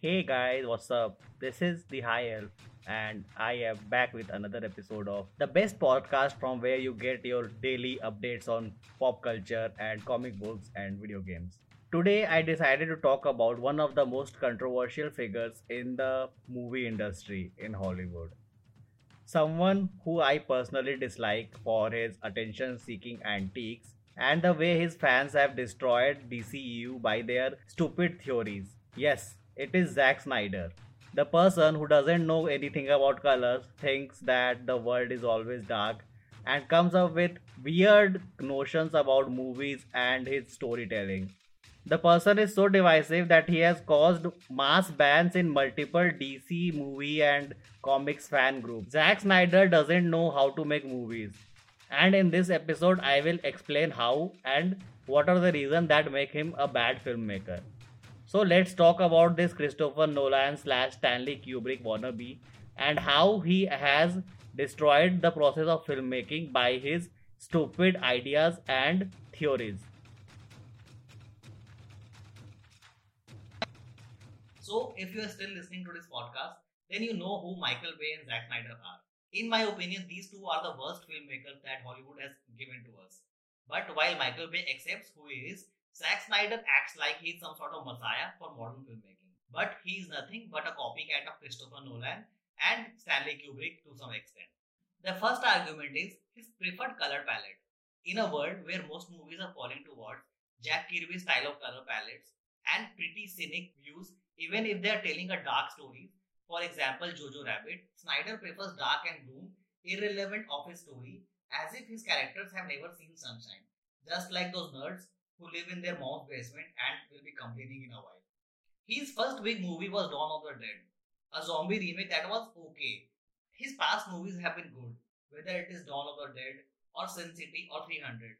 Hey guys, what's up? This is the High Elf, and I am back with another episode of the best podcast from where you get your daily updates on pop culture and comic books and video games. Today, I decided to talk about one of the most controversial figures in the movie industry in Hollywood. Someone who I personally dislike for his attention seeking antiques and the way his fans have destroyed DCEU by their stupid theories. Yes, it is Zack Snyder. The person who doesn't know anything about colors thinks that the world is always dark and comes up with weird notions about movies and his storytelling. The person is so divisive that he has caused mass bans in multiple DC movie and comics fan groups. Zack Snyder doesn't know how to make movies. And in this episode, I will explain how and what are the reasons that make him a bad filmmaker. So let's talk about this Christopher Nolan slash Stanley Kubrick wannabe and how he has destroyed the process of filmmaking by his stupid ideas and theories. So, if you are still listening to this podcast, then you know who Michael Bay and Zack Snyder are. In my opinion, these two are the worst filmmakers that Hollywood has given to us. But while Michael Bay accepts who he is, Zack Snyder acts like he's some sort of messiah for modern filmmaking. But he's nothing but a copycat of Christopher Nolan and Stanley Kubrick to some extent. The first argument is his preferred color palette. In a world where most movies are falling towards Jack Kirby's style of color palettes and pretty scenic views, even if they are telling a dark story, for example, Jojo Rabbit, Snyder prefers dark and gloom, irrelevant of his story, as if his characters have never seen sunshine, just like those nerds who live in their mom's basement and will be complaining in a while. His first big movie was Dawn of the Dead, a zombie remake that was okay. His past movies have been good, whether it is Dawn of the Dead or Sin City or 300.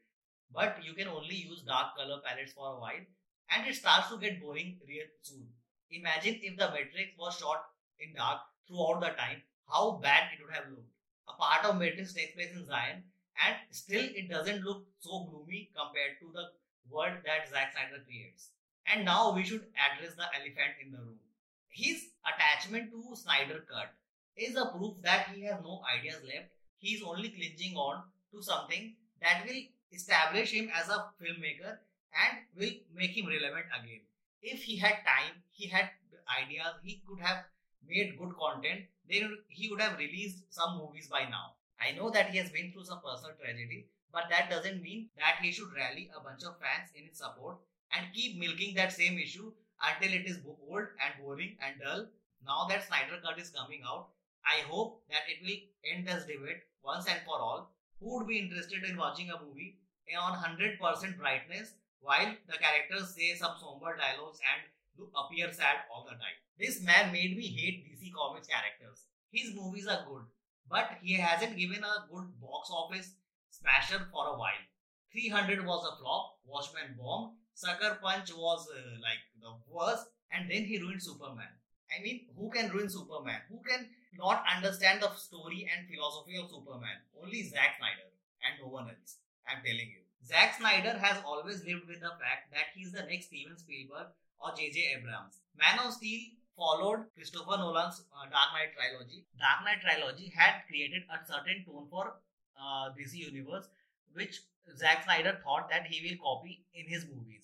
But you can only use dark color palettes for a while and it starts to get boring real soon. Imagine if the Matrix was shot in dark throughout the time, how bad it would have looked. A part of Matrix takes place in Zion, and still it doesn't look so gloomy compared to the world that Zack Snyder creates. And now we should address the elephant in the room. His attachment to Snyder Cut is a proof that he has no ideas left. He is only clinging on to something that will establish him as a filmmaker and will make him relevant again. If he had time, he had ideas, he could have made good content, then he would have released some movies by now. I know that he has been through some personal tragedy, but that doesn't mean that he should rally a bunch of fans in his support and keep milking that same issue until it is old and boring and dull. Now that Snyder Cut is coming out, I hope that it will end this debate once and for all. Who would be interested in watching a movie on 100% brightness while the characters say some somber dialogues and appear sad all the time? This man made me hate DC Comics characters. His movies are good, but he hasn't given a good box office smasher for a while. 300 was a flop, Watchmen bombed, Sucker Punch was uh, like the worst, and then he ruined Superman. I mean, who can ruin Superman? Who can not understand the story and philosophy of Superman? Only Zack Snyder and no one else. I'm telling you. Zack Snyder has always lived with the fact that he's the next Steven Spielberg or J.J. Abrams. Man of Steel followed Christopher Nolan's uh, Dark Knight trilogy. Dark Knight trilogy had created a certain tone for uh, DC universe, which Zack Snyder thought that he will copy in his movies.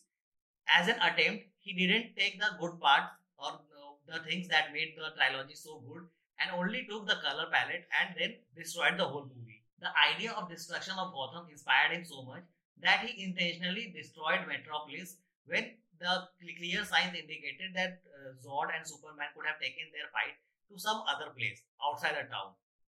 As an attempt, he didn't take the good parts or the things that made the trilogy so good and only took the color palette and then destroyed the whole movie. The idea of destruction of Gotham inspired him so much that he intentionally destroyed Metropolis when the clear signs indicated that uh, Zod and Superman could have taken their fight to some other place outside the town.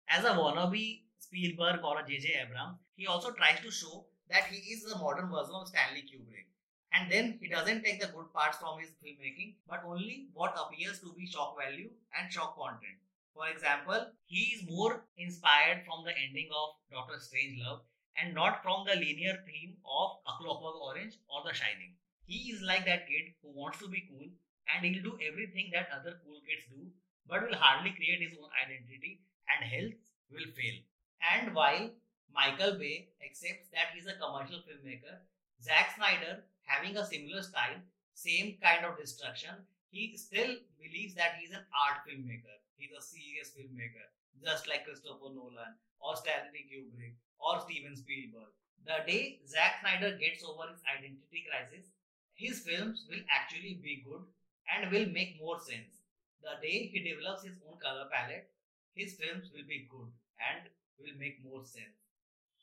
As a wannabe Spielberg or a J.J. Abrams, he also tries to show that he is the modern version of Stanley Kubrick. And then he doesn't take the good parts from his filmmaking, but only what appears to be shock value and shock content. For example, he is more inspired from the ending of Doctor Strangelove and not from the linear theme of A Clockwork Orange or The Shining. He is like that kid who wants to be cool and he'll do everything that other cool kids do, but will hardly create his own identity and health will fail. And while Michael Bay accepts that he's a commercial filmmaker, Zack Snyder, having a similar style, same kind of destruction, he still believes that he's an art filmmaker. He's a serious filmmaker, just like Christopher Nolan or Stanley Kubrick or Steven Spielberg. The day Zack Snyder gets over his identity crisis, his films will actually be good and will make more sense. The day he develops his own color palette, his films will be good and will make more sense.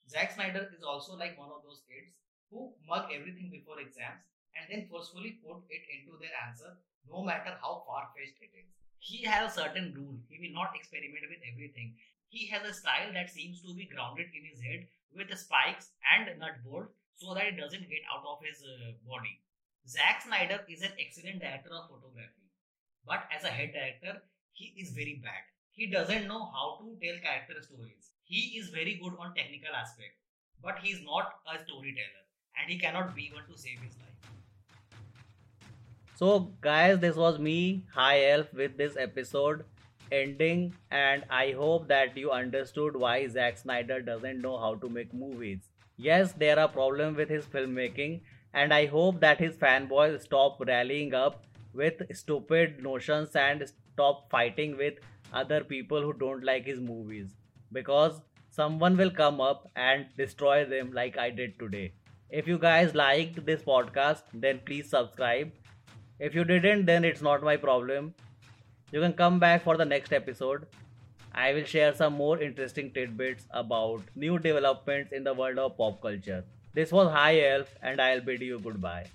Zack Snyder is also like one of those kids who mug everything before exams and then forcefully put it into their answer no matter how far fetched it is. He has a certain rule, he will not experiment with everything. He has a style that seems to be grounded in his head with spikes and nut bolt so that it doesn't get out of his uh, body. Zack Snyder is an excellent director of photography, but as a head director, he is very bad. He doesn't know how to tell character stories. He is very good on technical aspect, but he is not a storyteller, and he cannot be one to save his life. So, guys, this was me, High Elf, with this episode ending, and I hope that you understood why Zack Snyder doesn't know how to make movies. Yes, there are problems with his filmmaking, and I hope that his fanboys stop rallying up with stupid notions and stop fighting with other people who don't like his movies because someone will come up and destroy them like I did today. If you guys liked this podcast, then please subscribe if you didn't, then it's not my problem. You can come back for the next episode. I will share some more interesting tidbits about new developments in the world of pop culture. This was High Elf, and I'll bid you goodbye.